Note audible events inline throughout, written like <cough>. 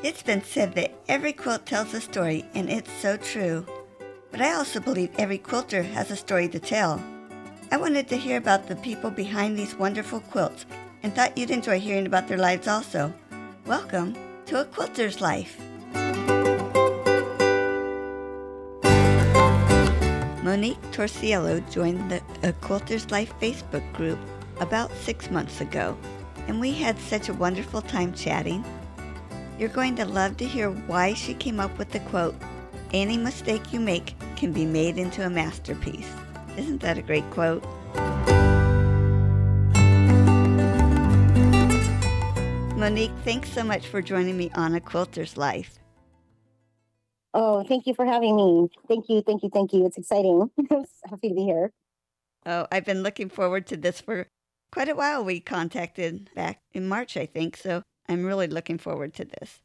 It's been said that every quilt tells a story, and it's so true. But I also believe every quilter has a story to tell. I wanted to hear about the people behind these wonderful quilts and thought you'd enjoy hearing about their lives also. Welcome to A Quilter's Life. Monique Torsiello joined the A Quilter's Life Facebook group about six months ago, and we had such a wonderful time chatting. You're going to love to hear why she came up with the quote, Any mistake you make can be made into a masterpiece. Isn't that a great quote? Monique, thanks so much for joining me on A Quilter's Life. Oh, thank you for having me. Thank you, thank you, thank you. It's exciting. <laughs> I'm happy to be here. Oh, I've been looking forward to this for quite a while. We contacted back in March, I think, so I'm really looking forward to this.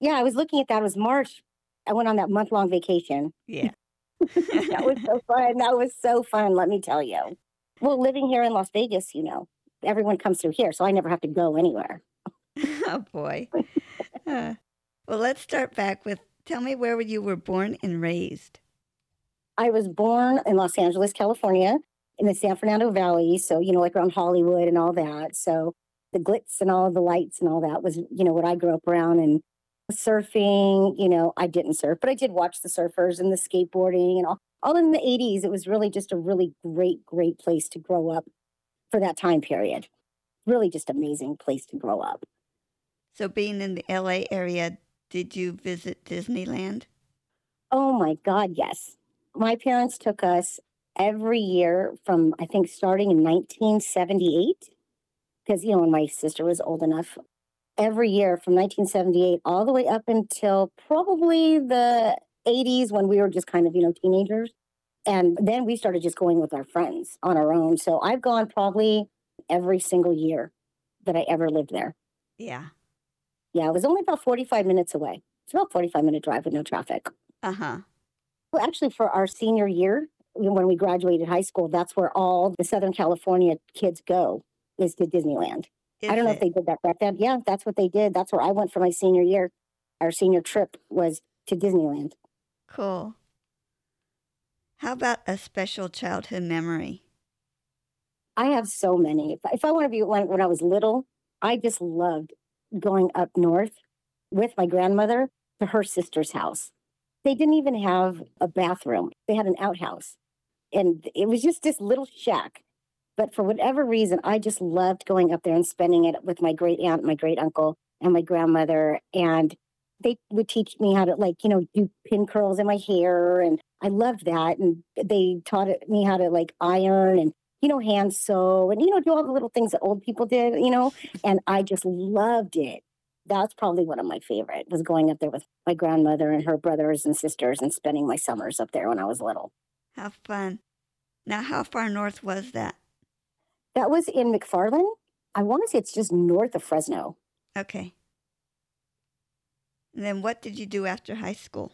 Yeah, I was looking at that. It was March. I went on that month long vacation. Yeah. <laughs> that was so fun. That was so fun, let me tell you. Well, living here in Las Vegas, you know, everyone comes through here, so I never have to go anywhere. <laughs> oh, boy. <laughs> Uh, well, let's start back with tell me where you were born and raised. I was born in Los Angeles, California, in the San Fernando Valley. So, you know, like around Hollywood and all that. So, the glitz and all of the lights and all that was, you know, what I grew up around. And surfing, you know, I didn't surf, but I did watch the surfers and the skateboarding and all. All in the 80s, it was really just a really great, great place to grow up for that time period. Really just amazing place to grow up. So, being in the LA area, did you visit Disneyland? Oh my God, yes. My parents took us every year from, I think, starting in 1978, because, you know, when my sister was old enough, every year from 1978 all the way up until probably the 80s when we were just kind of, you know, teenagers. And then we started just going with our friends on our own. So I've gone probably every single year that I ever lived there. Yeah. Yeah, it was only about 45 minutes away. It's about 45 minute drive with no traffic. Uh huh. Well, actually, for our senior year, when we graduated high school, that's where all the Southern California kids go is to Disneyland. Is I don't know it? if they did that back then. Yeah, that's what they did. That's where I went for my senior year. Our senior trip was to Disneyland. Cool. How about a special childhood memory? I have so many. If, if I want to be when, when I was little, I just loved going up north with my grandmother to her sister's house. They didn't even have a bathroom, they had an outhouse. And it was just this little shack. But for whatever reason, I just loved going up there and spending it with my great aunt, my great uncle, and my grandmother. And they would teach me how to, like, you know, do pin curls in my hair. And I loved that. And they taught me how to, like, iron and, you know, hand sew and, you know, do all the little things that old people did, you know. And I just loved it. That's probably one of my favorite was going up there with my grandmother and her brothers and sisters and spending my summers up there when I was little. How fun. Now, how far north was that? That was in McFarland. I want to say it's just north of Fresno. Okay. And then what did you do after high school?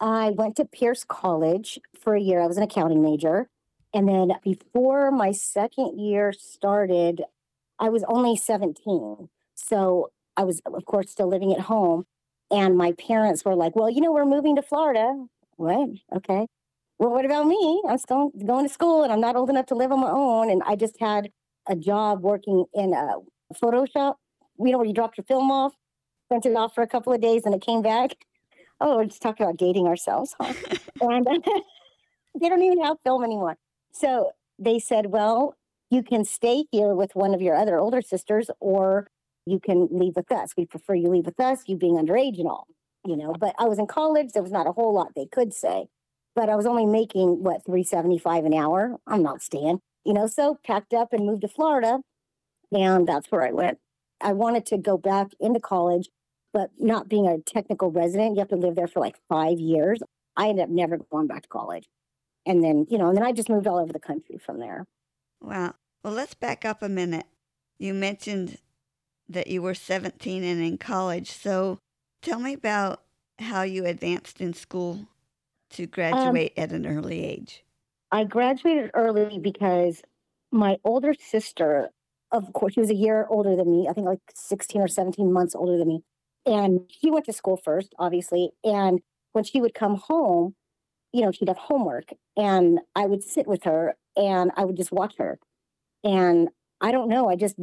I went to Pierce College for a year. I was an accounting major. And then before my second year started, I was only 17. So I was, of course, still living at home. And my parents were like, well, you know, we're moving to Florida. What? Okay. Well, what about me? I'm still going to school and I'm not old enough to live on my own. And I just had a job working in a Photoshop, you know, where you dropped your film off, sent it off for a couple of days and it came back. Oh, we're just talking about dating ourselves, huh? <laughs> and <laughs> they don't even have film anymore. So they said, well, you can stay here with one of your other older sisters or you can leave with us. We prefer you leave with us, you being underage and all, you know. But I was in college, there was not a whole lot they could say. But I was only making what, 375 an hour. I'm not staying, you know, so packed up and moved to Florida. And that's where I went. I wanted to go back into college, but not being a technical resident, you have to live there for like five years. I ended up never going back to college. And then, you know, and then I just moved all over the country from there. Wow. Well, let's back up a minute. You mentioned that you were 17 and in college. So tell me about how you advanced in school to um, graduate at an early age. I graduated early because my older sister, of course, she was a year older than me. I think like 16 or 17 months older than me. And she went to school first, obviously. And when she would come home, you know, she'd have homework and I would sit with her and I would just watch her. And I don't know, I just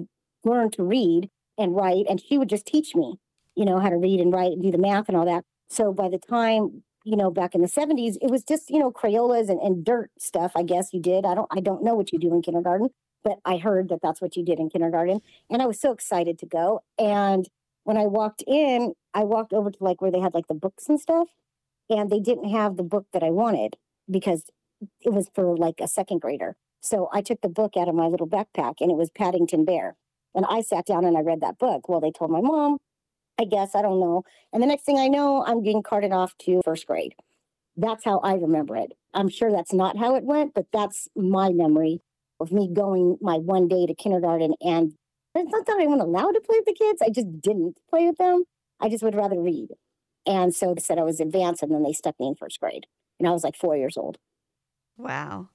learned to read and write and she would just teach me, you know, how to read and write and do the math and all that. So by the time, you know, back in the 70s, it was just, you know, Crayolas and, and dirt stuff, I guess you did. I don't I don't know what you do in kindergarten, but I heard that that's what you did in kindergarten. And I was so excited to go. And when I walked in, I walked over to like where they had like the books and stuff and they didn't have the book that I wanted because it was for like a second grader. So I took the book out of my little backpack and it was Paddington Bear. And I sat down and I read that book. Well, they told my mom, I guess, I don't know. And the next thing I know, I'm getting carted off to first grade. That's how I remember it. I'm sure that's not how it went, but that's my memory of me going my one day to kindergarten. And it's not that I wasn't allowed to play with the kids, I just didn't play with them. I just would rather read. And so they said I was advanced, and then they stuck me in first grade. And I was like four years old. Wow.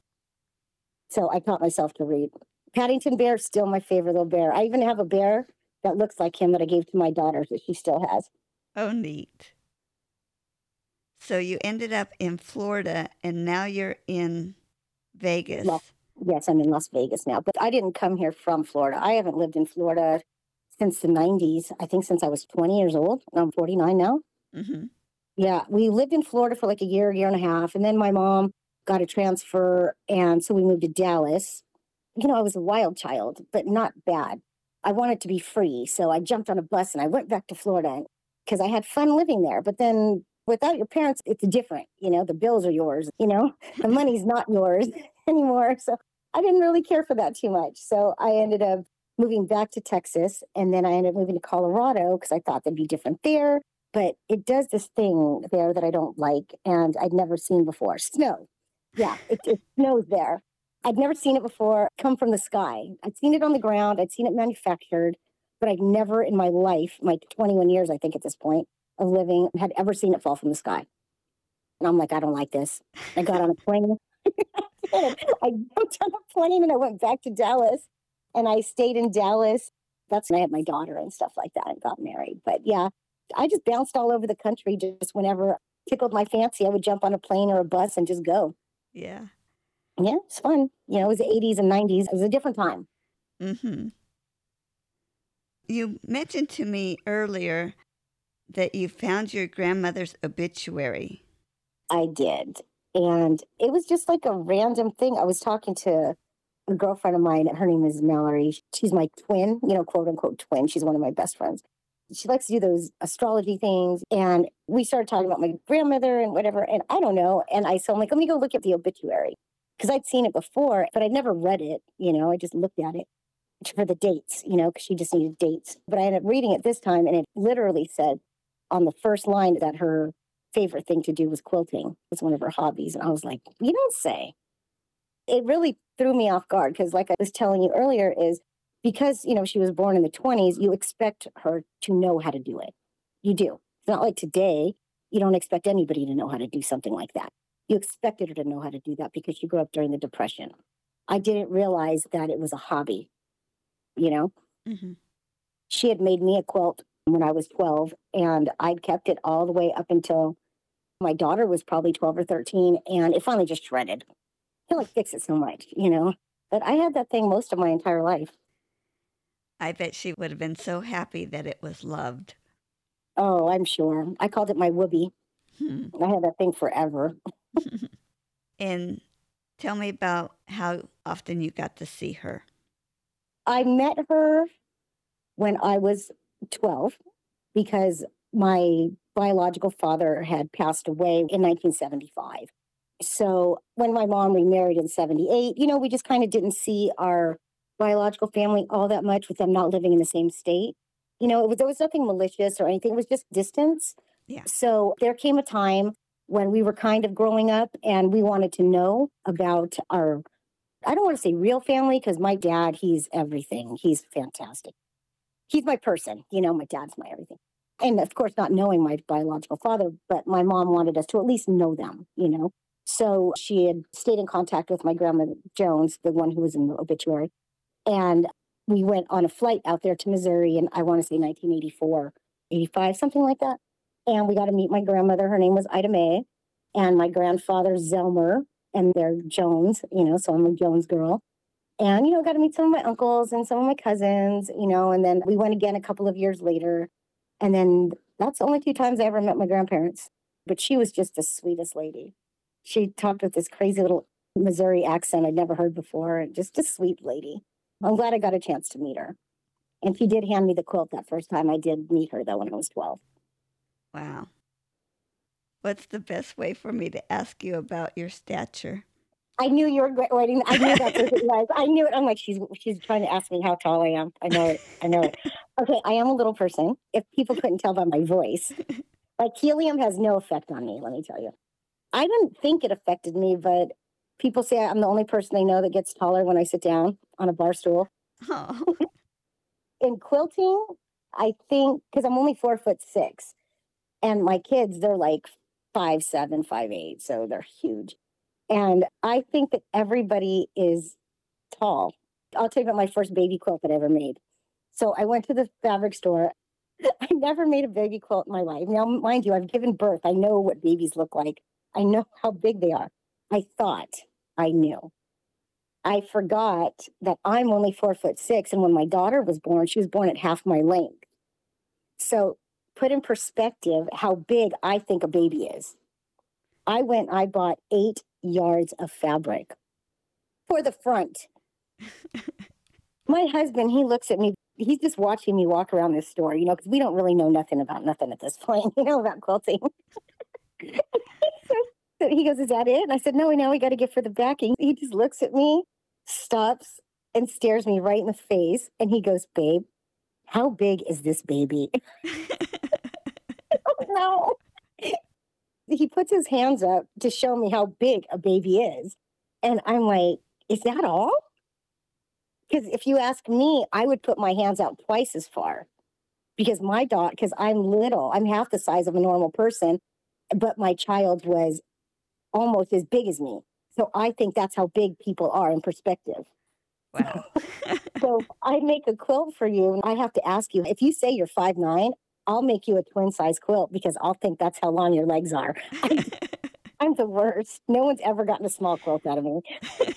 So I taught myself to read. Paddington Bear is still my favorite little bear. I even have a bear that looks like him that I gave to my daughter that she still has. Oh, neat. So you ended up in Florida and now you're in Vegas. Well, yes, I'm in Las Vegas now, but I didn't come here from Florida. I haven't lived in Florida since the 90s. I think since I was 20 years old. I'm 49 now. hmm Yeah, we lived in Florida for like a year, year and a half. And then my mom got a transfer. And so we moved to Dallas. You know, I was a wild child, but not bad. I wanted to be free. So I jumped on a bus and I went back to Florida because I had fun living there. But then without your parents, it's different. You know, the bills are yours, you know, <laughs> the money's not yours <laughs> anymore. So I didn't really care for that too much. So I ended up moving back to Texas and then I ended up moving to Colorado because I thought they'd be different there. But it does this thing there that I don't like and I'd never seen before snow. Yeah, it, it snows there. I'd never seen it before come from the sky. I'd seen it on the ground, I'd seen it manufactured, but I'd never in my life, my 21 years, I think at this point of living, had ever seen it fall from the sky. And I'm like, I don't like this. I got on a plane. <laughs> I jumped on a plane and I went back to Dallas and I stayed in Dallas. That's when I had my daughter and stuff like that and got married. But yeah, I just bounced all over the country just whenever tickled my fancy. I would jump on a plane or a bus and just go. Yeah. Yeah, it's fun. You know, it was the 80s and 90s. It was a different time. hmm You mentioned to me earlier that you found your grandmother's obituary. I did. And it was just like a random thing. I was talking to a girlfriend of mine. Her name is Mallory. She's my twin, you know, quote unquote twin. She's one of my best friends. She likes to do those astrology things. And we started talking about my grandmother and whatever. And I don't know. And I said, I'm like, let me go look at the obituary because I'd seen it before, but I'd never read it. You know, I just looked at it for the dates, you know, because she just needed dates. But I ended up reading it this time and it literally said on the first line that her favorite thing to do was quilting. It was one of her hobbies. And I was like, you don't say. It really threw me off guard because, like I was telling you earlier, is because, you know, she was born in the 20s, you expect her to know how to do it. You do. It's not like today, you don't expect anybody to know how to do something like that. You expected her to know how to do that because she grew up during the Depression. I didn't realize that it was a hobby, you know? hmm She had made me a quilt when I was 12, and I'd kept it all the way up until my daughter was probably 12 or 13, and it finally just shredded. I like fix it so much, you know? But I had that thing most of my entire life. I bet she would have been so happy that it was loved. Oh, I'm sure. I called it my whoopee. Hmm. I had that thing forever. <laughs> and tell me about how often you got to see her. I met her when I was 12 because my biological father had passed away in 1975. So when my mom remarried in 78, you know, we just kind of didn't see our biological family all that much with them not living in the same state. You know, it was, there was nothing malicious or anything, it was just distance. Yeah. So there came a time when we were kind of growing up and we wanted to know about our, I don't want to say real family because my dad, he's everything. He's fantastic. He's my person, you know, my dad's my everything. And of course, not knowing my biological father, but my mom wanted us to at least know them, you know. So she had stayed in contact with my grandma Jones, the one who was in the obituary. And we went on a flight out there to Missouri, and I want to say 1984. 85, something like that. And we got to meet my grandmother. Her name was Ida May, and my grandfather, Zelmer, and they're Jones, you know, so I'm a Jones girl. And, you know, got to meet some of my uncles and some of my cousins, you know, and then we went again a couple of years later. And then that's the only two times I ever met my grandparents. But she was just the sweetest lady. She talked with this crazy little Missouri accent I'd never heard before. Just a sweet lady. I'm glad I got a chance to meet her. And she did hand me the quilt that first time I did meet her, though, when I was 12. Wow. What's the best way for me to ask you about your stature? I knew you were waiting. I knew that's what it was. I knew it. I'm like, she's she's trying to ask me how tall I am. I know it. I know it. Okay, I am a little person. If people couldn't tell by my voice, like helium has no effect on me. Let me tell you. I didn't think it affected me, but people say I'm the only person they know that gets taller when I sit down on a bar stool. Oh. <laughs> In quilting, I think because I'm only four foot six, and my kids they're like five seven, five eight, so they're huge. And I think that everybody is tall. I'll tell you about my first baby quilt that I ever made. So I went to the fabric store. <laughs> I never made a baby quilt in my life. Now, mind you, I've given birth. I know what babies look like. I know <laughs> how big they are. I thought I knew. I forgot that I'm only four foot six. And when my daughter was born, she was born at half my length. So, put in perspective how big I think a baby is. I went, I bought eight yards of fabric for the front. <laughs> my husband, he looks at me, he's just watching me walk around this store, you know, because we don't really know nothing about nothing at this point, <laughs> you know, about quilting. <laughs> so he goes, Is that it? And I said, No, we now we got to get for the backing. He just looks at me, stops, and stares me right in the face. And he goes, Babe, how big is this baby? No. <laughs> He puts his hands up to show me how big a baby is. And I'm like, Is that all? Because if you ask me, I would put my hands out twice as far because my dog, because I'm little, I'm half the size of a normal person, but my child was almost as big as me. So I think that's how big people are in perspective. Wow. <laughs> so I make a quilt for you and I have to ask you if you say you're five nine, I'll make you a twin size quilt because I'll think that's how long your legs are. I'm, <laughs> I'm the worst. No one's ever gotten a small quilt out of me. <laughs>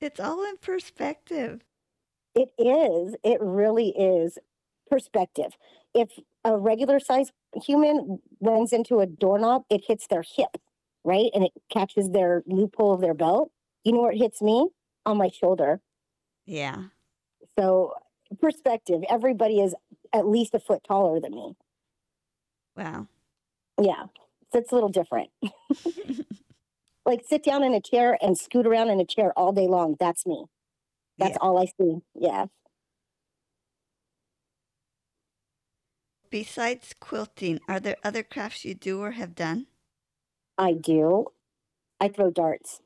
it's all in perspective. It is. It really is perspective. If a regular size human runs into a doorknob, it hits their hip, right? And it catches their loophole of their belt. You know where it hits me? On my shoulder. Yeah. So, perspective everybody is at least a foot taller than me. Wow. Yeah. So it's a little different. <laughs> like sit down in a chair and scoot around in a chair all day long. That's me. That's yeah. all I see. Yeah. Besides quilting, are there other crafts you do or have done? I do. I throw darts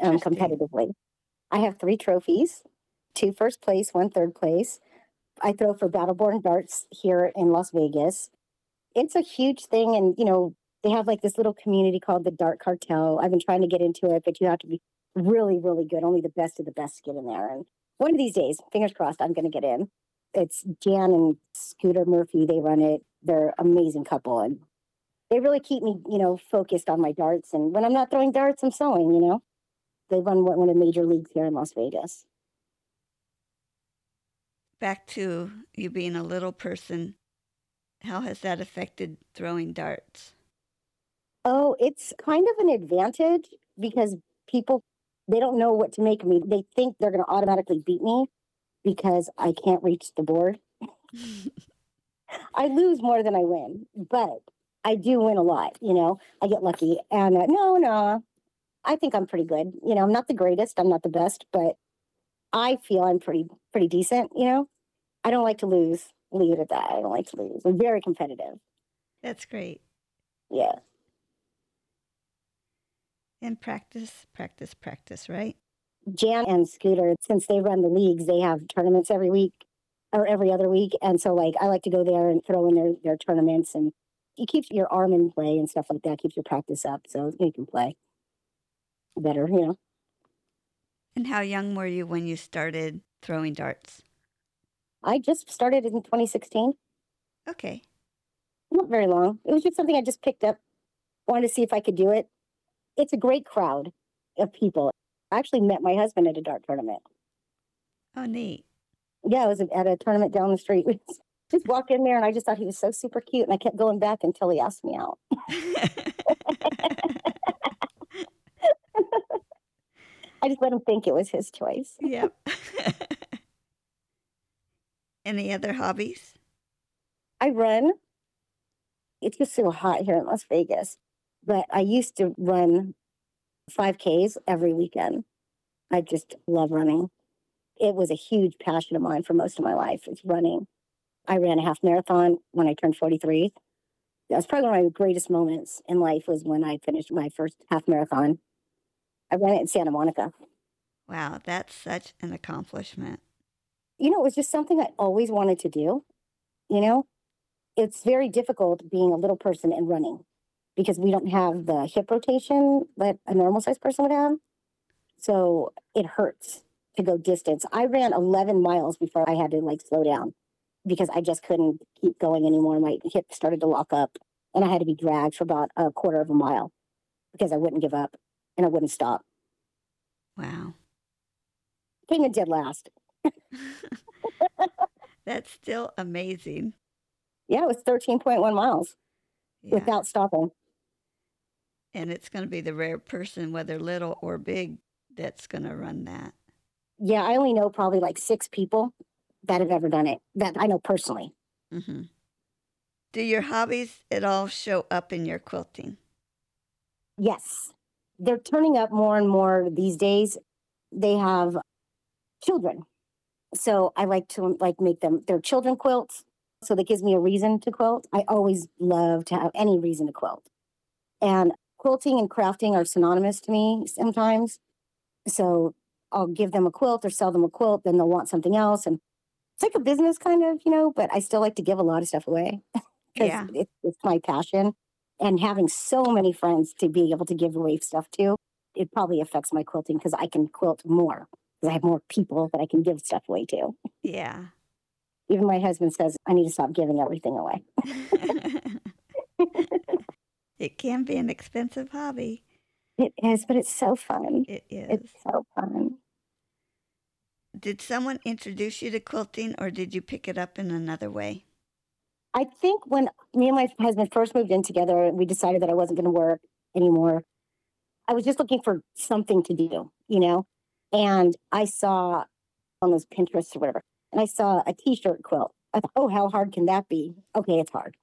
um, competitively. I have three trophies two first place, one third place. I throw for Battleborn Darts here in Las Vegas. It's a huge thing. And, you know, they have like this little community called the Dart Cartel. I've been trying to get into it, but you have to be really, really good. Only the best of the best get in there. And one of these days, fingers crossed, I'm going to get in it's Jan and Scooter Murphy. They run it. They're amazing couple, and they really keep me, you know, focused on my darts. And when I'm not throwing darts, I'm sewing. You know, they run one of the major leagues here in Las Vegas. Back to you being a little person, how has that affected throwing darts? Oh, it's kind of an advantage because people they don't know what to make of me. They think they're going to automatically beat me because I can't reach the board. <laughs> I lose more than I win, but I do win a lot. You know, I get lucky. And uh, no, no, I think I'm pretty good. You know, I'm not the greatest, I'm not the best, but I feel I'm pretty pretty decent. You know, I don't like to lose. Leave it at that. I don't like to lose. I'm very competitive. That's great. Yeah. And practice, practice, practice, right? Jan and Scooter, since they run the leagues, they have tournaments every week or every other week. And so like I like to go there and throw in their, their tournaments and it keeps your arm in play and stuff like that, keeps your practice up so you can play better, you know. And how young were you when you started throwing darts? I just started in 2016. Okay. Not very long. It was just something I just picked up, wanted to see if I could do it. It's a great crowd of people. I actually met my husband at a dart tournament. Oh, neat. Yeah, I was at a tournament down the street. <laughs> We just walked in there and I just thought he was so super cute. And I kept going back until he asked me out. <laughs> <laughs> I just let him think it was his choice. yep. <laughs> Any other hobbies? I run. It's just so hot here in Las Vegas, but I used to run 5Ks every weekend. I just love running. It was a huge passion of mine for most of my life. It's running. I ran a half marathon when I turned 43. That was probably one of my greatest moments in life was when I finished my first half marathon. I ran it in Santa Monica. Wow, that's such an accomplishment. You know, it was just something I always wanted to do. You know, it's very difficult being a little person and running because we don't have the hip rotation that a normal sized person would have. So it hurts to go distance. I ran 11 miles before I had to like slow down because I just couldn't keep going anymore. My hip started to lock up and I had to be dragged for about a quarter of a mile because I wouldn't give up and I wouldn't stop. Wow. Came in dead last. <laughs> <laughs> That's still amazing. Yeah, it was 13.1 miles Yeah. without stopping. and it's going to be the rare person, whether little or big, that's going to run that. Yeah, I only know probably like six people that have ever done it that I know personally. Mm-hmm. Do your hobbies at all show up in your quilting? Yes. They're turning up more and more these days. They have children. So I like to like make them their children quilts. So that gives me a reason to quilt. I always love to have any reason to quilt. And quilting and crafting are synonymous to me sometimes. So I'll give them a quilt or sell them a quilt, then they'll want something else. And it's like a business kind of, you know, but I still like to give a lot of stuff away <laughs> because Yeah. it, it's my passion. And having so many friends to be able to give away stuff to, it probably affects my quilting because I can quilt more because I have more people that I can give stuff away to. Yeah. Even my husband says I need to stop giving everything away. <laughs> it can be an expensive hobby. It is, but it's so fun. It is. It's so fun. Did someone introduce you to quilting or did you pick it up in another way? I think when me and my husband first moved in together, we decided that I wasn't going to work anymore. I was just looking for something to do, you know? And I saw on those Pinterest or whatever, and I saw a t shirt quilt. I thought, oh, how hard can that be? Okay, it's hard.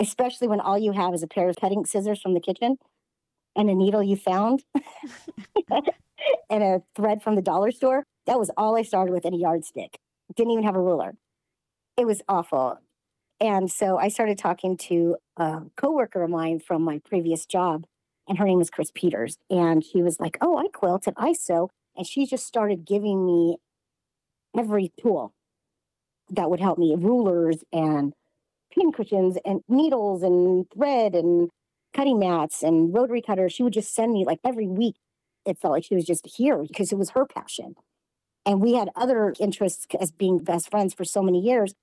Especially when all you have is a pair of cutting scissors from the kitchen and a needle you found <laughs> <laughs> and a thread from the dollar store. That was all I started with and a yardstick. Didn't even have a ruler. It was awful. And so I started talking to a coworker of mine from my previous job, and her name is Chris Peters. And she was like, Oh, I quilt and I sew. And she just started giving me every tool that would help me rulers and pin cushions and needles and thread and cutting mats and rotary cutters. She would just send me like every week. It felt like she was just here because it was her passion. And we had other interests as being best friends for so many years.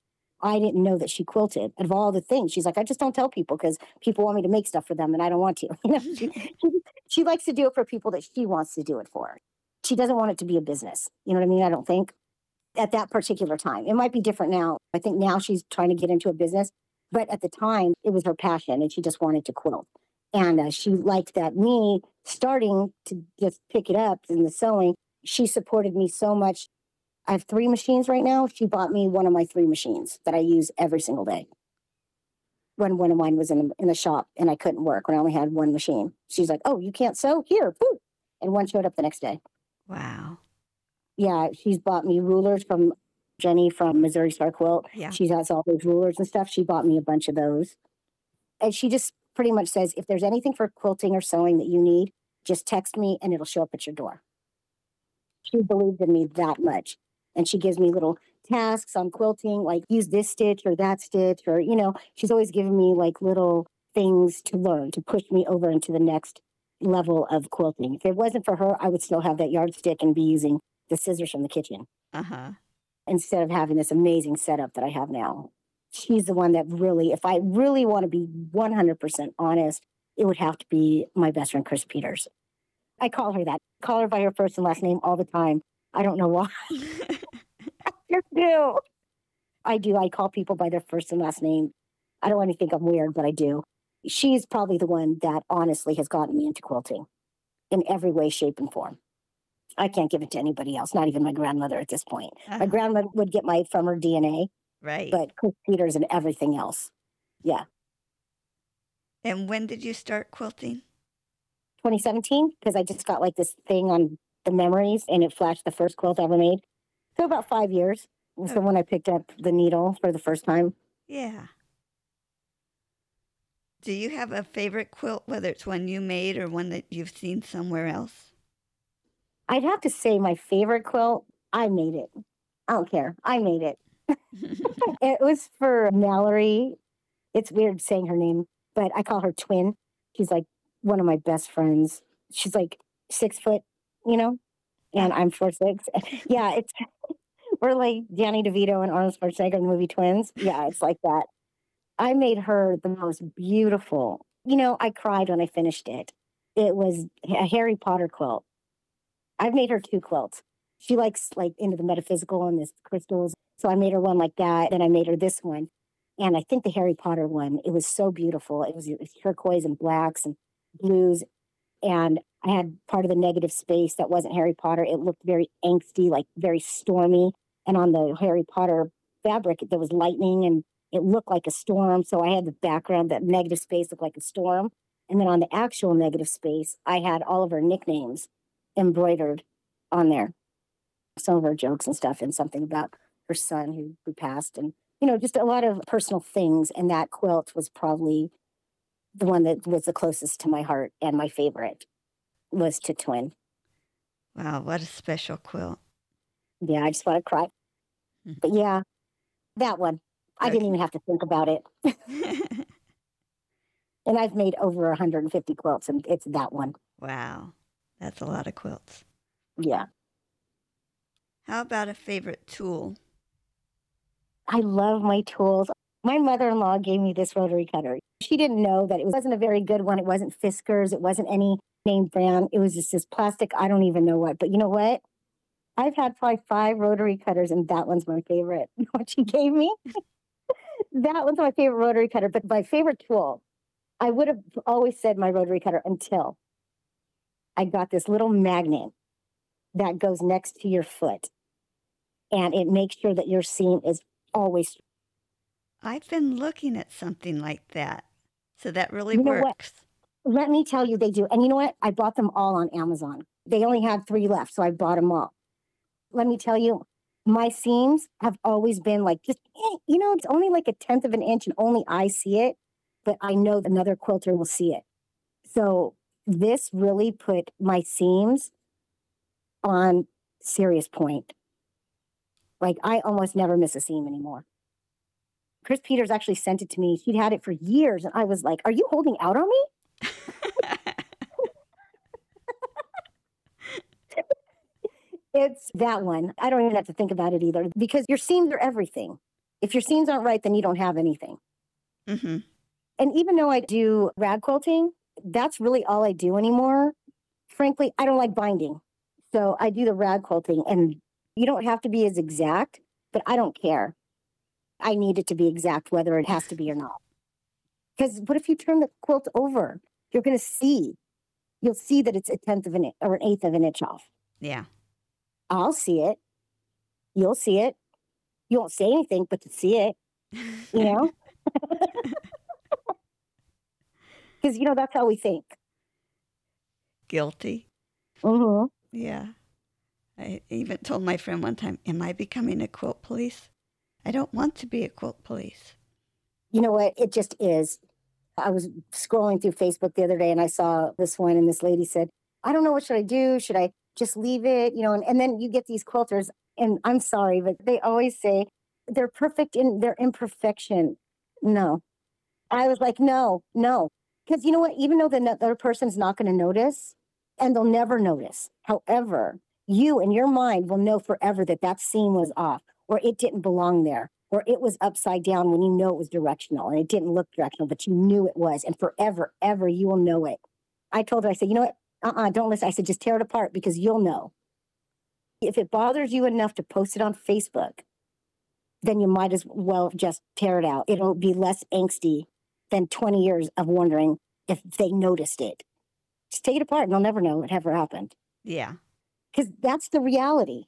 I didn't know that she quilted. Of all the things, she's like, I just don't tell people because people want me to make stuff for them, and I don't want to. <laughs> You know, she, she, she likes to do it for people that she wants to do it for. She doesn't want it to be a business. You know what I mean? I don't think at that particular time. It might be different now. I think now she's trying to get into a business, but at the time, it was her passion, and she just wanted to quilt. And uh, she liked that me starting to just pick it up in the sewing. She supported me so much I have three machines right now. She bought me one of my three machines that I use every single day. When one of mine was in the, in the shop and I couldn't work when I only had one machine, she's like, "Oh, you can't sew here," and one showed up the next day. Wow. Yeah, she's bought me rulers from Jenny from Missouri Star Quilt. Yeah. She has all those rulers and stuff. She bought me a bunch of those, and she just pretty much says, "If there's anything for quilting or sewing that you need, just text me and it'll show up at your door." She believed in me that much and she gives me little tasks on quilting, like use this stitch or that stitch, or, you know, she's always giving me like little things to learn to push me over into the next level of quilting. If it wasn't for her, I would still have that yardstick and be using the scissors from the kitchen. Uh huh. instead of having this amazing setup that I have now. She's the one that really, if I really want to be 100% honest, it would have to be my best friend, Chris Peters. I call her that. call her by her first and last name all the time. I don't know why. <laughs> I just do. I do. I call people by their first and last name. I don't want to think I'm weird, but I do. She's probably the one that honestly has gotten me into quilting in every way, shape, and form. I can't give it to anybody else, not even my grandmother at this point. My Uh-huh. <laughs> grandmother would get my from her DNA, Right. but Chris Peters and everything else. Yeah. and when did you start quilting? 2017, because I just got like this thing on the memories and it flashed the first quilt I ever made. So about five years was the Okay. one I picked up the needle for the first time. Yeah. Do you have a favorite quilt, whether it's one you made or one that you've seen somewhere else? I'd have to say my favorite quilt, I made it. I don't care. I made it. <laughs> It was for Mallory. It's weird saying her name, but I call her twin. She's like one of my best friends. She's like six foot, you know, and I'm four six. <laughs> yeah, it's <laughs> we're like Danny DeVito and Arnold Schwarzenegger in the movie Twins. Yeah, it's like that. I made her the most beautiful. You know, I cried when I finished it. It was a Harry Potter quilt. I've made her two quilts. She likes like into the metaphysical and this crystals. So I made her one like that. Then I made her this one. And I think the Harry Potter one, it was so beautiful. It was turquoise and blacks and blues. And I had part of the negative space that wasn't Harry Potter. It looked very angsty, like very stormy. And on the Harry Potter fabric, there was lightning and it looked like a storm. So I had the background, that negative space looked like a storm. And then on the actual negative space, I had all of her nicknames embroidered on there. Some of her jokes and stuff, and something about her son who, who passed, and you know, just a lot of personal things. And that quilt was probably the one that was the closest to my heart and my favorite was to Twin. wow, what a special quilt. Yeah, I just want to cry. Mhm. But yeah, that one. I didn't even have to think about it. <laughs> And I've made over 150 quilts, and it's that one. wow, that's a lot of quilts. Yeah. How about a favorite tool? I love my tools. My mother in law gave me this rotary cutter. She didn't know that it wasn't a very good one. It wasn't Fiskars. It wasn't any name brand. It was just this plastic, I don't even know what. But you know what? I've had probably five rotary cutters, and that one's my favorite. <laughs> What she gave me? <laughs> that one's my favorite rotary cutter. But my favorite tool, I would have always said my rotary cutter until I got this little magnet that goes next to your foot. And it makes sure that your seam is always I've been looking at something like that. So that really You know what? Let me tell you, they do. And you know what? I bought them all on Amazon. They only had three left, so I bought them all. Let me tell you, my seams have always been like just, eh, you know, it's only like a tenth of an inch and only I see it, but I know another quilter will see it. So this really put my seams on serious point. Like I almost never miss a seam anymore. Chris Peters actually sent it to me. She'd had it for years, and I was like, Are you holding out on me? It's that one. I don't even have to think about it either because your seams are everything. If your seams aren't right, then you don't have anything. hmm And even though I do rag quilting, that's really all I do anymore. Frankly, I don't like binding. So I do the rag quilting and you don't have to be as exact, but I don't care. I need it to be exact whether it has to be or not. Because what if you turn the quilt over? You're going to see. You'll see that it's a tenth of an inch or an eighth of an inch off. Yeah. I'll see it. You'll see it. You won't say anything, but to see it, you know? <laughs> <laughs> Because, you know, that's how we think. Guilty. hmm Yeah. I even told my friend one time, Am I becoming a quilt police? I don't want to be a quilt police. You know what? It just is. I was scrolling through Facebook the other day and I saw this one, and this lady said, I don't know what should I do. Should I just leave it? You know, and, and then you get these quilters, and I'm sorry, but they always say they're perfect in their imperfection. No. I was like, no, no. Because you know what? Even though the other person's not going to notice, and they'll never notice. However, you in your mind will know forever that that seam was off or it didn't belong there, or it was upside down when you know it was directional and it didn't look directional, but you knew it was. And forever, ever, you will know it. I told her, I said, you know what? Uh uh-uh, uh, don't listen. I said, just tear it apart because you'll know. If it bothers you enough to post it on Facebook, then you might as well just tear it out. It'll be less angsty than 20 years of wondering if they noticed it. Just take it apart and they'll never know what ever happened. Yeah. Because that's the reality.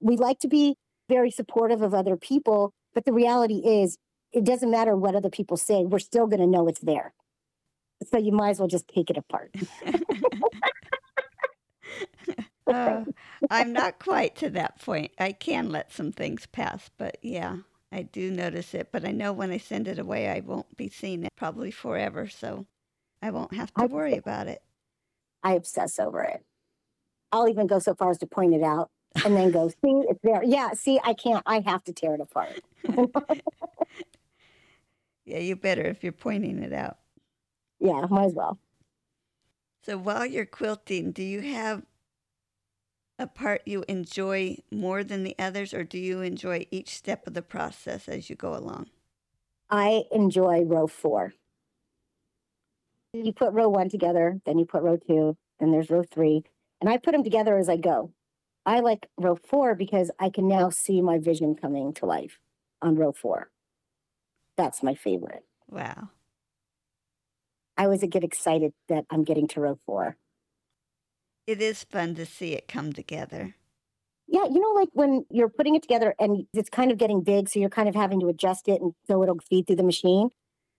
We like to be very supportive of other people, but the reality is it doesn't matter what other people say, we're still going to know it's there. So you might as well just take it apart. uh, <laughs> I'm not quite to that point. I can let some things pass, but yeah, I do notice it. But I know when I send it away, I won't be seeing it probably forever. So I won't have to worry about it. I obsess over it. I'll even go so far as to point it out and then go, see, it's there. Yeah, see, I can't, I have to tear it apart. <laughs> yeah, you better if you're pointing it out. Yeah, might as well. So while you're quilting, do you have a part you enjoy more than the others, or do you enjoy each step of the process as you go along? I enjoy row four. You put row one together, then you put row two, then there's row three, and I put them together as I go. I like row four because I can now see my vision coming to life on row four. That's my favorite. Wow. I always get excited that I'm getting to row four. It is fun to see it come together. Yeah, you know, like when you're putting it together and it's kind of getting big, so you're kind of having to adjust it and so it'll feed through the machine.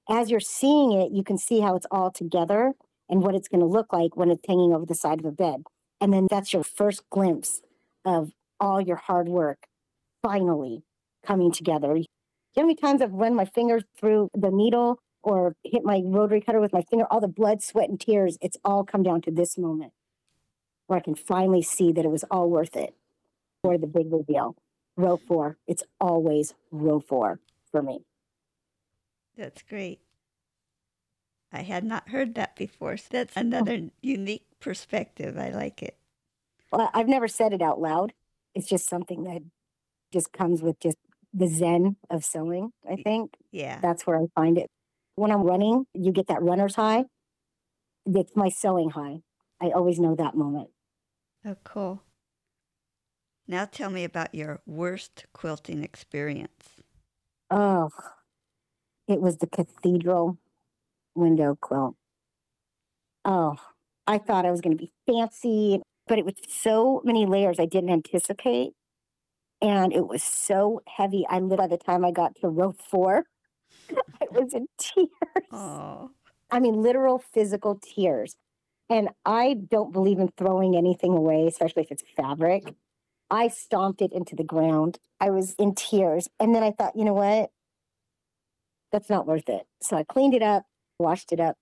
As you're seeing it, you can see how it's all together and what it's going to look like when it's hanging over the side of a bed. And then that's your first glimpse of all your hard work finally coming together. You know how many times I've run my fingers through the needle or hit my rotary cutter with my finger, all the blood, sweat, and tears, it's all come down to this moment where I can finally see that it was all worth it for the big reveal. Row four, it's always row four for me. That's great. I had not heard that before. So that's oh. another unique perspective. I like it. Well, I've never said it out loud. It's just something that just comes with just the zen of sewing, I think. Yeah. That's where I find it. When I'm running, you get that runner's high. It's my sewing high. I always know that moment. Oh, cool. Now tell me about your worst quilting experience. Oh, it was the cathedral window quilt. Oh, I thought I was going to be fancy, but it was so many layers I didn't anticipate. And it was so heavy. I lit by the time I got to row four, <laughs> I was in tears. Oh. I mean, literal physical tears. And I don't believe in throwing anything away, especially if it's fabric. I stomped it into the ground. I was in tears. And then I thought, you know what? That's not worth it. So I cleaned it up, washed it up,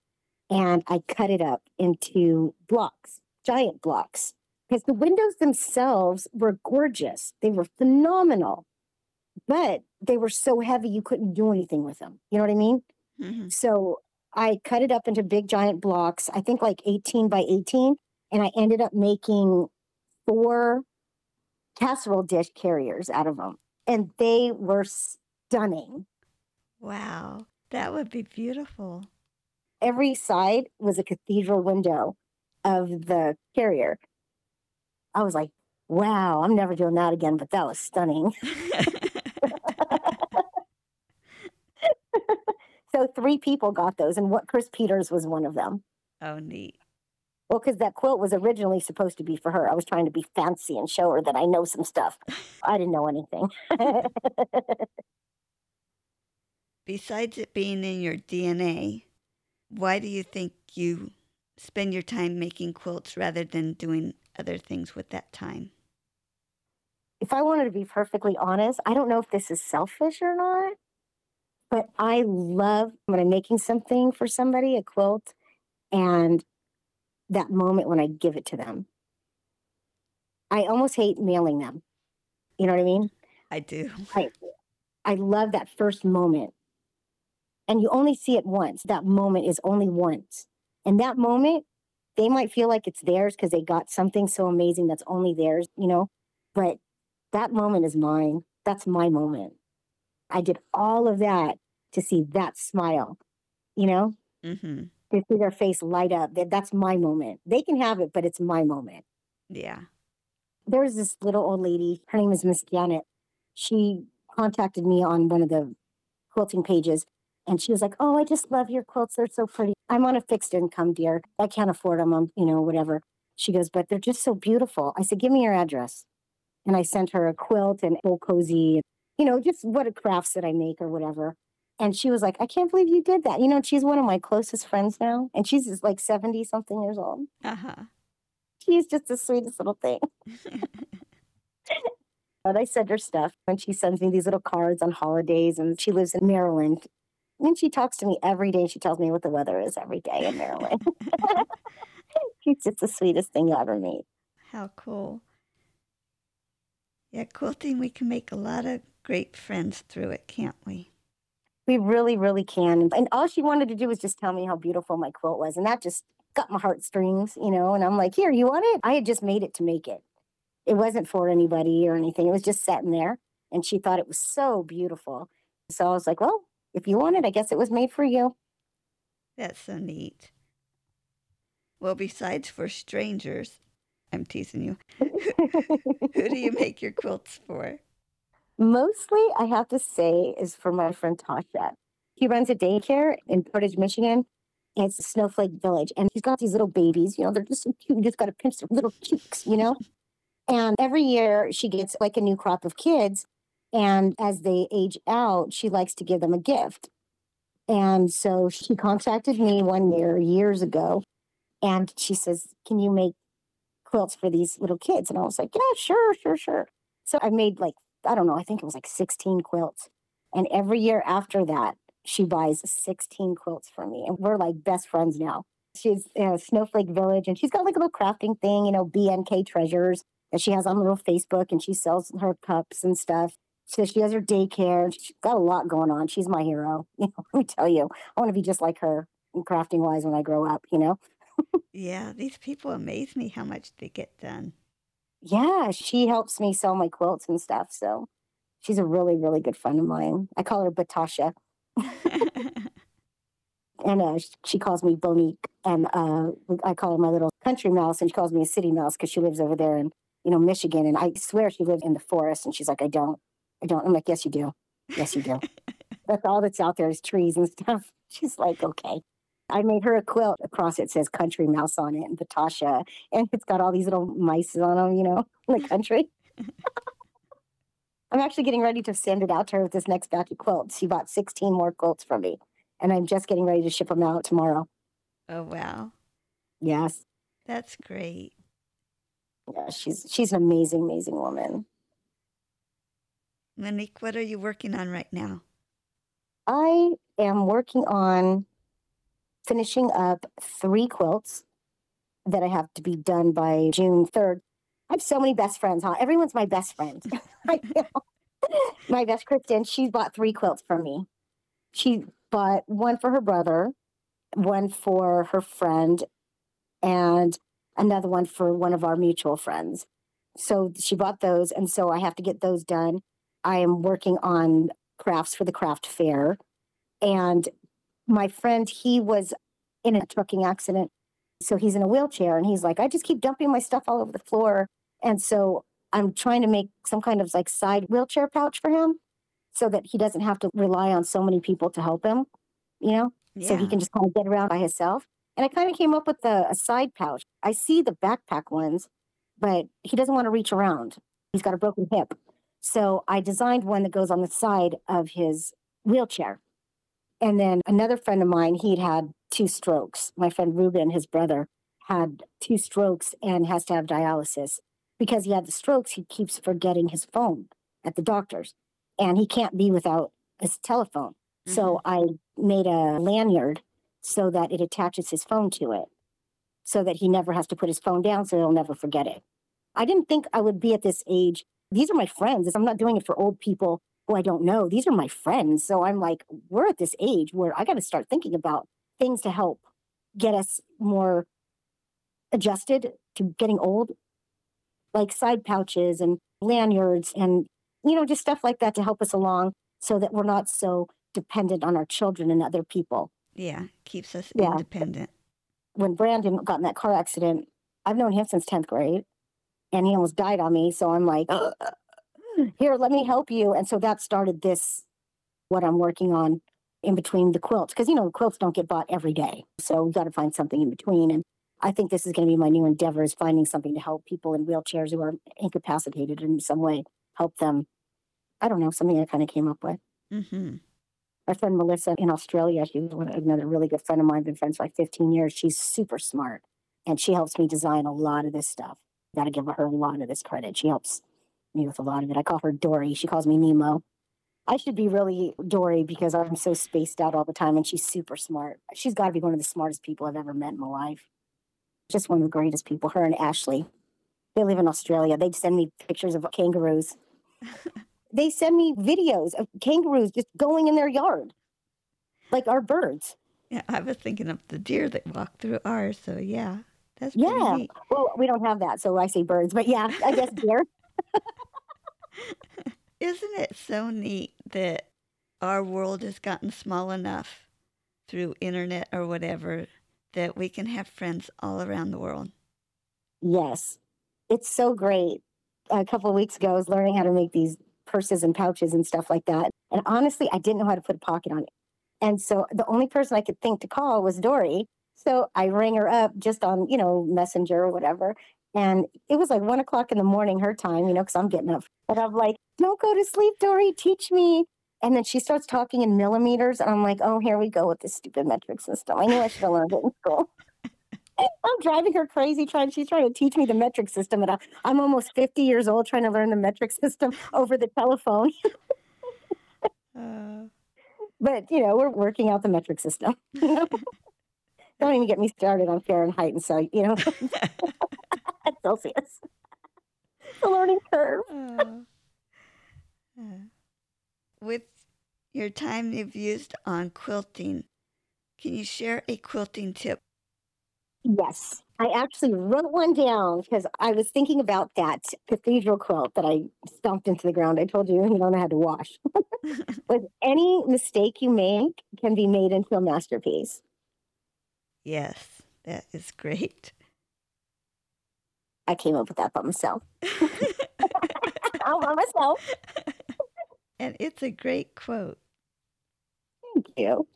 and I cut it up into blocks, giant blocks. Because the windows themselves were gorgeous. They were phenomenal. But they were so heavy you couldn't do anything with them. You know what I mean? Mm-hmm. So I cut it up into big giant blocks, I think like 18 by 18, and I ended up making four casserole dish carriers out of them. And they were stunning. Wow, that would be beautiful. Every side was a cathedral window of the carrier. I was like, wow, I'm never doing that again, but that was stunning. <laughs> <laughs> So three people got those, and what Chris Peters was one of them. Oh, neat. Well, because that quilt was originally supposed to be for her. I was trying to be fancy and show her that I know some stuff. <laughs> I didn't know anything. Besides it being in your DNA, why do you think you spend your time making quilts rather than doing other things with that time? If I wanted to be perfectly honest, I don't know if this is selfish or not, but I love when I'm making something for somebody, a quilt, and that moment when I give it to them. I almost hate mailing them. You know what I mean? I do. I, I love that first moment. And you only see it once. That moment is only once. And that moment, they might feel like it's theirs because they got something so amazing that's only theirs, you know? But that moment is mine. That's my moment. I did all of that to see that smile, you know, Mm-hmm. to see their face light up. That that's my moment. They can have it, but it's my moment. Yeah. There was this little old lady. Her name is Miss Janet. She contacted me on one of the quilting pages, and she was like, "Oh, I just love your quilts. They're so pretty. I'm on a fixed income, dear. I can't afford them. I'm, you know, whatever." She goes, "But they're just so beautiful." I said, "Give me your address," and I sent her a quilt and full cozy, you know, just what a crafts that I make or whatever. And she was like, "I can't believe you did that." You know, she's one of my closest friends now, and she's just like seventy something years old. Uh-huh. She's just the sweetest little thing. <laughs> <laughs> But I send her stuff and she sends me these little cards on holidays and she lives in Maryland. And she talks to me every day. She tells me what the weather is every day in Maryland. <laughs> <laughs> She's just the sweetest thing you'll ever meet. How cool. Yeah, quilting, we can make a lot of great friends through it, can't we? We really, really can. And all she wanted to do was just tell me how beautiful my quilt was. And that just got my heartstrings, you know. And I'm like, here, you want it? I had just made it to make it. It wasn't for anybody or anything. It was just sitting there. And she thought it was so beautiful. So I was like, well, if you want it, I guess it was made for you. That's so neat. Well, besides for strangers, I'm teasing you. <laughs> Who do you make your quilts for? Mostly, I have to say, is for my friend Tasha. He runs a daycare in Portage, Michigan. And it's a snowflake village. And he's got these little babies, you know, they're just so cute. You just got to pinch their little cheeks, you know? and every year she gets like a new crop of kids. And as they age out, she likes to give them a gift. And so she contacted me one year, years ago, and she says, Can you make quilts for these little kids? And I was like, Yeah, sure, sure, sure. So I made like, I don't know, I think it was like 16 quilts. And every year after that, she buys 16 quilts for me. And we're like best friends now. She's in a Snowflake Village and she's got like a little crafting thing, you know, BNK Treasures that she has on little Facebook and she sells her cups and stuff. So she has her daycare. She's got a lot going on. She's my hero. <laughs> You know, let me tell you, I want to be just like her in crafting wise when I grow up, you know? Yeah, these people amaze me how much they get done. Yeah, she helps me sell my quilts and stuff. So she's a really, really good friend of mine. I call her Batasha. <laughs> and uh, she calls me Bonique, and uh, I call her my little country mouse, and she calls me a city mouse because she lives over there in you know Michigan, and I swear she lives in the forest, and she's like, I don't, I don't. I'm like, yes, you do, yes, you do. <laughs> that's all that's out there is trees and <laughs> stuff. She's like, okay. I made her a quilt across it says country mouse on it and Batasha, and it's got all these little mice on them, you know, <laughs> in the country. I'm actually getting ready to send it out to her with this next batch of quilts. She bought 16 more quilts from me, and I'm just getting ready to ship them out tomorrow. Oh, wow. Yes. That's great. Yeah, she's she's an amazing, amazing woman. Monique, what are you working on right now? I am working on finishing up three quilts that I have to be done by June 3rd. I have so many best friends, huh? Everyone's my best friend. <laughs> <laughs> My best Kristen, she bought three quilts from me. She bought one for her brother, one for her friend, and another one for one of our mutual friends. So she bought those, and so I have to get those done. I am working on crafts for the craft fair. And my friend, he was in a trucking accident. So he's in a wheelchair and he's like, I just keep dumping my stuff all over the floor. And so I'm trying to make some kind of like side wheelchair pouch for him so that he doesn't have to rely on so many people to help him, you know, so he can just kind of get around by himself. And I kind of came up with a, a side pouch. I see the backpack ones, but he doesn't want to reach around. He's got a broken hip. So I designed one that goes on the side of his wheelchair. And then another friend of mine, he'd had two strokes. My friend Ruben, his brother, had two strokes and has to have dialysis. Because he had the strokes, he keeps forgetting his phone at the doctor's and he can't be without his telephone. So mm-hmm. I made a lanyard so that it attaches his phone to it so that he never has to put his phone down so he'll never forget it. I didn't think I would be at this age. These are my friends. I'm not doing it for old people who I don't know. These are my friends. So I'm like, we're at this age where I got to start thinking about things to help get us more adjusted to getting old, like side pouches and lanyards and you know, just stuff like that to help us along so that we're not so dependent on our children and other people. Yeah, keeps us Yeah. independent. When Brandon got in that car accident, I've known him since 10th grade and he almost died on me. So I'm like, here, let me help you. And so that started this, what I'm working on in between the quilts. Because, you know, quilts don't get bought every day. So we got to find something in between. And I think this is going to be my new endeavor is finding something to help people in wheelchairs who are incapacitated in some way, help them. I don't know, something I kind of came up with. Mm-hmm. My friend Melissa in Australia, she's one, another really good friend of mine, been friends for like 15 years. She's super smart and she helps me design a lot of this stuff. Got to give her a lot of this credit. She helps me with a lot of it. I call her Dory. She calls me Nemo. I should be really Dory because I'm so spaced out all the time and she's super smart. She's got to be one of the smartest people I've ever met in my life. Just one of the greatest people, her and Ashley. They live in Australia. They'd send me pictures of kangaroos. <laughs> they send me videos of kangaroos just going in their yard, like our birds. Yeah, I was thinking of the deer that walk through ours. So yeah, that's pretty Yeah. neat. Well, we don't have that, so I say birds, but yeah, I guess <laughs> deer. Isn't it so neat that our world has gotten small enough through internet or whatever that we can have friends all around the world? Yes, it's so great. A couple of weeks ago, I was learning how to make these purses and pouches and stuff like that. And honestly, I didn't know how to put a pocket on it. And so the only person I could think to call was Dory. So I rang her up just on, you know, Messenger or whatever. And it was like one o'clock in the morning, her time, you know, because I'm getting up. And I'm like, don't go to sleep, Dory, teach me. And then she starts talking in millimeters. And I'm like, oh, here we go with this stupid metric system. I knew I should have learned it in school. <laughs> I'm driving her crazy trying she's trying to teach me the metric system and I, I'm almost 50 years old trying to learn the metric system over the telephone. <laughs> Uh, But you know, we're working out the metric system. <laughs> Don't even get me started on Fahrenheit and so you know <laughs> <laughs> Celsius. It's a learning curve. oh. With your time you've used on quilting, can you share a quilting tip? Yes. I actually wrote one down because I was thinking about that cathedral quilt that I stomped into the ground. I told you you don't know how to wash. <laughs> With any mistake you make can be made into a masterpiece. Yes, that is great. I came up with that by myself. <laughs> <laughs> All by myself. <laughs> and it's a great quote. Thank you.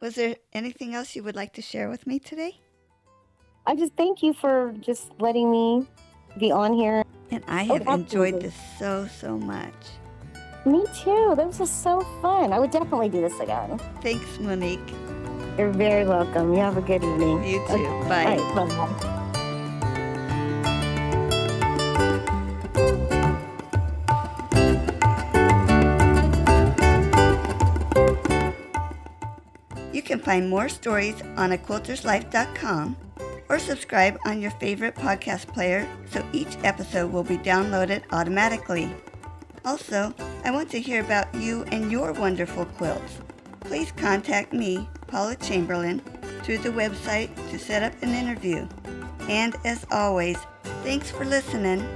Was there anything else you would like to share with me today? I just thank you for just letting me be on here. And I Oh, have enjoyed this so, so much. Me too. This was so fun. I would definitely do this again. Thanks, Monique. You're very welcome. You have a good evening. You too. Okay. Bye. right, bye-bye. You can find more stories on aquilterslife.com or subscribe on your favorite podcast player so each episode will be downloaded automatically. Also, I want to hear about you and your wonderful quilts. Please contact me, Paula Chamberlain, through the website to set up an interview. And as always, thanks for listening.